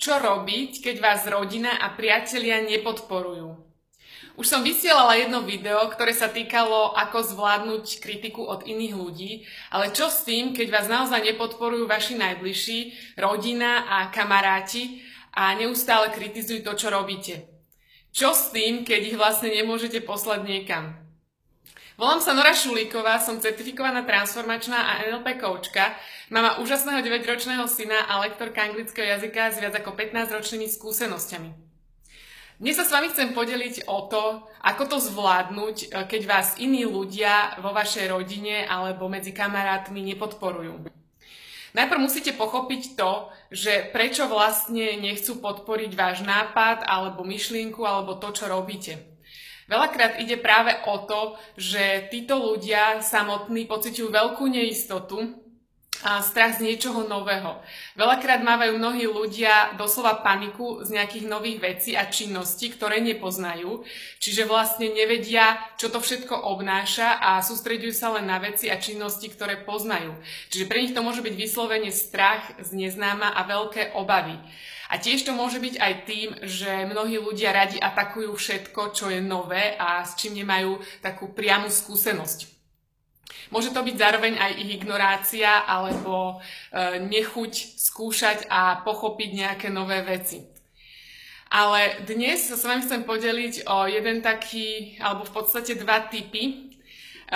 čo robiť, keď vás rodina a priatelia nepodporujú? Už som vysielala jedno video, ktoré sa týkalo, ako zvládnuť kritiku od iných ľudí, ale čo s tým, keď vás naozaj nepodporujú vaši najbližší, rodina a kamaráti a neustále kritizujú to, čo robíte? Čo s tým, keď ich vlastne nemôžete poslať niekam? Volám sa Nora Šulíková, som certifikovaná transformačná a NLP koučka, mama úžasného 9-ročného syna a lektorka anglického jazyka s viac ako 15-ročnými skúsenosťami. Dnes sa s vami chcem podeliť o to, ako to zvládnuť, e, keď vás iní ľudia vo vašej rodine alebo medzi kamarátmi nepodporujú. Najprv musíte pochopiť to, že prečo vlastne nechcú podporiť váš nápad alebo myšlienku alebo to, čo robíte. Veľakrát ide práve o to, že títo ľudia samotní pociťujú veľkú neistotu a strach z niečoho nového. Veľakrát mávajú mnohí ľudia doslova paniku z nejakých nových vecí a činností, ktoré nepoznajú, čiže vlastne nevedia, čo to všetko obnáša a sústredujú sa len na veci a činnosti, ktoré poznajú. Čiže pre nich to môže byť vyslovene strach z neznáma a veľké obavy. A tiež to môže byť aj tým, že mnohí ľudia radi atakujú všetko, čo je nové a s čím nemajú takú priamu skúsenosť. Môže to byť zároveň aj ich ignorácia alebo e, nechuť skúšať a pochopiť nejaké nové veci. Ale dnes sa s vami chcem podeliť o jeden taký, alebo v podstate dva typy, e,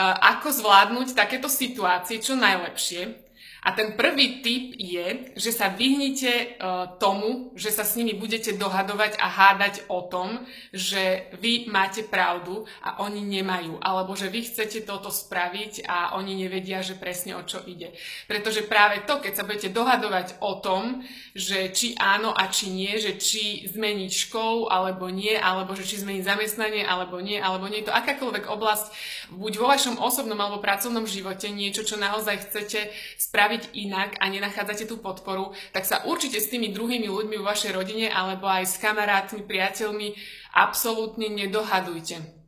ako zvládnuť takéto situácie čo najlepšie a ten prvý tip je, že sa vyhnite uh, tomu, že sa s nimi budete dohadovať a hádať o tom, že vy máte pravdu a oni nemajú. Alebo že vy chcete toto spraviť a oni nevedia, že presne o čo ide. Pretože práve to, keď sa budete dohadovať o tom, že či áno a či nie, že či zmeniť školu alebo nie, alebo že či zmeniť zamestnanie alebo nie, alebo nie, to akákoľvek oblasť, buď vo vašom osobnom alebo pracovnom živote, niečo, čo naozaj chcete spraviť spraviť inak a nenachádzate tú podporu, tak sa určite s tými druhými ľuďmi vo vašej rodine alebo aj s kamarátmi, priateľmi absolútne nedohadujte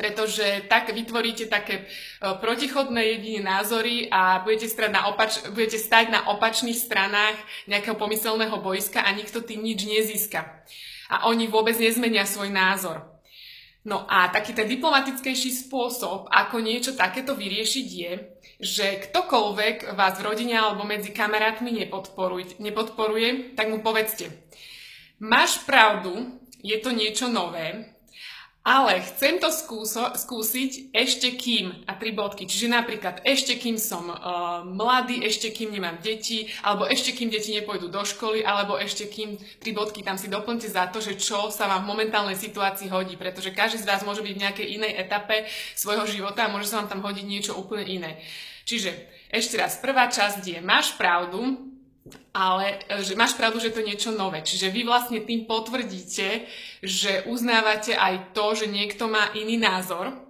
pretože tak vytvoríte také e, protichodné jediné názory a budete, na opač- budete stať na opačných stranách nejakého pomyselného boiska a nikto tým nič nezíska. A oni vôbec nezmenia svoj názor. No a taký ten diplomatickejší spôsob, ako niečo takéto vyriešiť je, že ktokoľvek vás v rodine alebo medzi kamarátmi nepodporuje, tak mu povedzte, máš pravdu, je to niečo nové, ale chcem to skúso, skúsiť ešte kým a tri bodky. Čiže napríklad ešte kým som uh, mladý, ešte kým nemám deti, alebo ešte kým deti nepôjdu do školy, alebo ešte kým tri bodky tam si doplňte za to, že čo sa vám v momentálnej situácii hodí, pretože každý z vás môže byť v nejakej inej etape svojho života a môže sa vám tam hodiť niečo úplne iné. Čiže ešte raz, prvá časť je, máš pravdu, ale e, že máš pravdu, že to je niečo nové. Čiže vy vlastne tým potvrdíte, že uznávate aj to, že niekto má iný názor.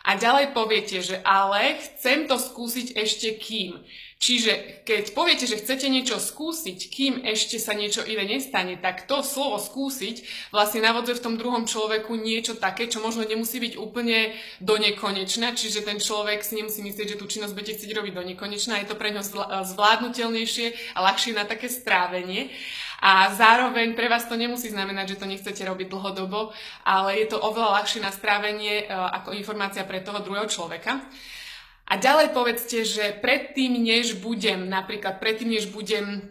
A ďalej poviete, že ale chcem to skúsiť ešte kým. Čiže keď poviete, že chcete niečo skúsiť, kým ešte sa niečo iné nestane, tak to slovo skúsiť vlastne navodzuje v tom druhom človeku niečo také, čo možno nemusí byť úplne do nekonečna, čiže ten človek si nemusí myslieť, že tú činnosť budete chcieť robiť do nekonečna, je to pre ňo zvládnutelnejšie a ľahšie na také strávenie. A zároveň pre vás to nemusí znamenať, že to nechcete robiť dlhodobo, ale je to oveľa ľahšie na strávenie e, ako informácia pre toho druhého človeka. A ďalej povedzte, že predtým, než budem, napríklad predtým, než budem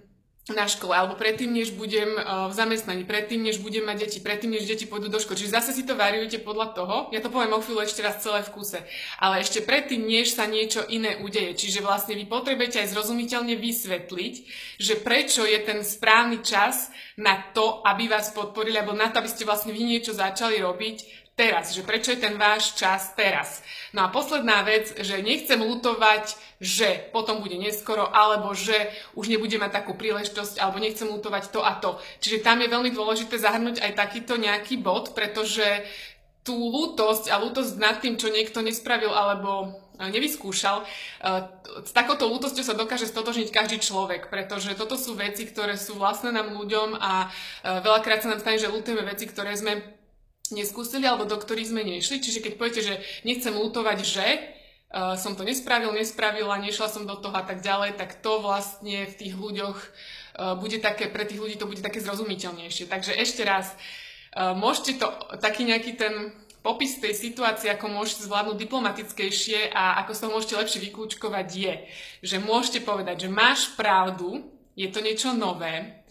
na škole, alebo predtým, než budem uh, v zamestnaní, predtým, než budem mať deti, predtým, než deti pôjdu do školy. Čiže zase si to variujete podľa toho. Ja to poviem o chvíľu ešte raz celé v kuse. Ale ešte predtým, než sa niečo iné udeje. Čiže vlastne vy potrebujete aj zrozumiteľne vysvetliť, že prečo je ten správny čas na to, aby vás podporili, alebo na to, aby ste vlastne vy niečo začali robiť teraz, že prečo je ten váš čas teraz. No a posledná vec, že nechcem lutovať, že potom bude neskoro, alebo že už nebude mať takú príležitosť, alebo nechcem lutovať to a to. Čiže tam je veľmi dôležité zahrnúť aj takýto nejaký bod, pretože tú lútosť a lútosť nad tým, čo niekto nespravil alebo nevyskúšal. E, s takouto lútosťou sa dokáže stotožniť každý človek, pretože toto sú veci, ktoré sú vlastné nám ľuďom a e, veľakrát sa nám stane, že lútujeme veci, ktoré sme neskúsili alebo do ktorých sme nešli. Čiže keď poviete, že nechcem lutovať, že uh, som to nespravil, nespravila, nešla som do toho a tak ďalej, tak to vlastne v tých ľuďoch uh, bude také, pre tých ľudí to bude také zrozumiteľnejšie. Takže ešte raz, uh, môžete to, taký nejaký ten popis tej situácie, ako môžete zvládnuť diplomatickejšie a ako sa môžete lepšie vykľúčkovať je, že môžete povedať, že máš pravdu, je to niečo nové,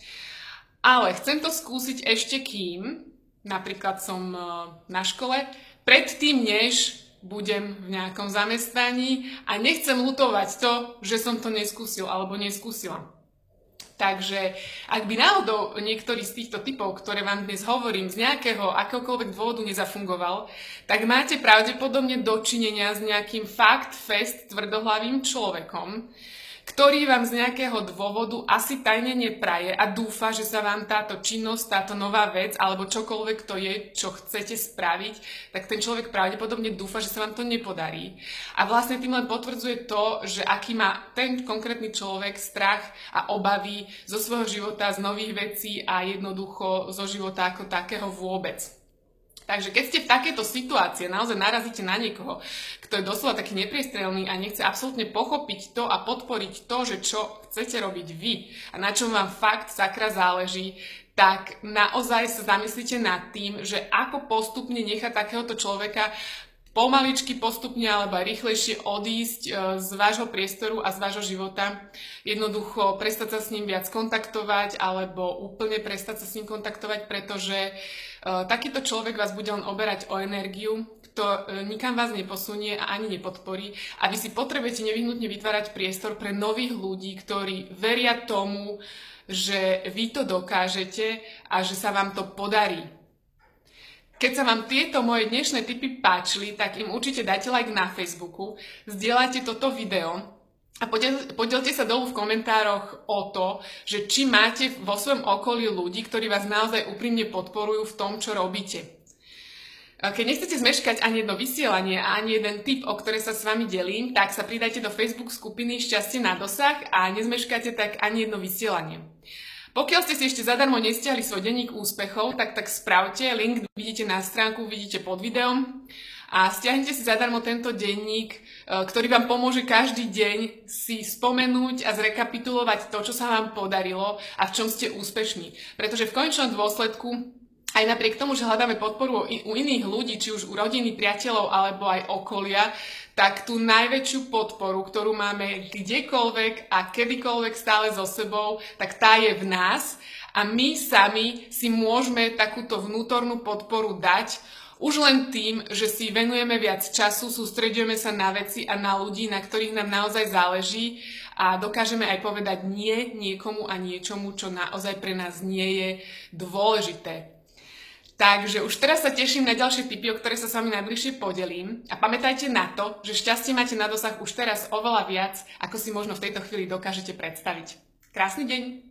ale chcem to skúsiť ešte kým, napríklad som e, na škole, predtým, než budem v nejakom zamestnaní a nechcem lutovať to, že som to neskúsil alebo neskúsila. Takže ak by náhodou niektorý z týchto typov, ktoré vám dnes hovorím, z nejakého akéhokoľvek dôvodu nezafungoval, tak máte pravdepodobne dočinenia s nejakým fakt, fest, tvrdohlavým človekom, ktorý vám z nejakého dôvodu asi tajne nepraje a dúfa, že sa vám táto činnosť, táto nová vec alebo čokoľvek to je, čo chcete spraviť, tak ten človek pravdepodobne dúfa, že sa vám to nepodarí. A vlastne tým len potvrdzuje to, že aký má ten konkrétny človek strach a obavy zo svojho života, z nových vecí a jednoducho zo života ako takého vôbec. Takže keď ste v takejto situácii naozaj narazíte na niekoho, kto je doslova taký nepriestrelný a nechce absolútne pochopiť to a podporiť to, že čo chcete robiť vy a na čom vám fakt sakra záleží, tak naozaj sa zamyslíte nad tým, že ako postupne nechať takéhoto človeka pomaličky, postupne alebo aj rýchlejšie odísť e, z vášho priestoru a z vášho života. Jednoducho prestať sa s ním viac kontaktovať alebo úplne prestať sa s ním kontaktovať, pretože uh, takýto človek vás bude len oberať o energiu, to uh, nikam vás neposunie a ani nepodporí. A vy si potrebujete nevyhnutne vytvárať priestor pre nových ľudí, ktorí veria tomu, že vy to dokážete a že sa vám to podarí. Keď sa vám tieto moje dnešné tipy páčili, tak im určite dajte like na Facebooku, zdieľajte toto video a podielte sa dolu v komentároch o to, že či máte vo svojom okolí ľudí, ktorí vás naozaj úprimne podporujú v tom, čo robíte. Keď nechcete zmeškať ani jedno vysielanie a ani jeden tip, o ktoré sa s vami delím, tak sa pridajte do Facebook skupiny Šťastie na dosah a nezmeškáte tak ani jedno vysielanie. Pokiaľ ste si ešte zadarmo nestiahli svoj denník úspechov, tak tak spravte, link vidíte na stránku, vidíte pod videom a stiahnite si zadarmo tento denník, e, ktorý vám pomôže každý deň si spomenúť a zrekapitulovať to, čo sa vám podarilo a v čom ste úspešní. Pretože v konečnom dôsledku aj napriek tomu, že hľadáme podporu u iných ľudí, či už u rodiny, priateľov alebo aj okolia, tak tú najväčšiu podporu, ktorú máme kdekoľvek a kedykoľvek stále so sebou, tak tá je v nás a my sami si môžeme takúto vnútornú podporu dať už len tým, že si venujeme viac času, sústredujeme sa na veci a na ľudí, na ktorých nám naozaj záleží a dokážeme aj povedať nie niekomu a niečomu, čo naozaj pre nás nie je dôležité. Takže už teraz sa teším na ďalšie tipy, o ktoré sa s vami najbližšie podelím. A pamätajte na to, že šťastie máte na dosah už teraz oveľa viac, ako si možno v tejto chvíli dokážete predstaviť. Krásny deň!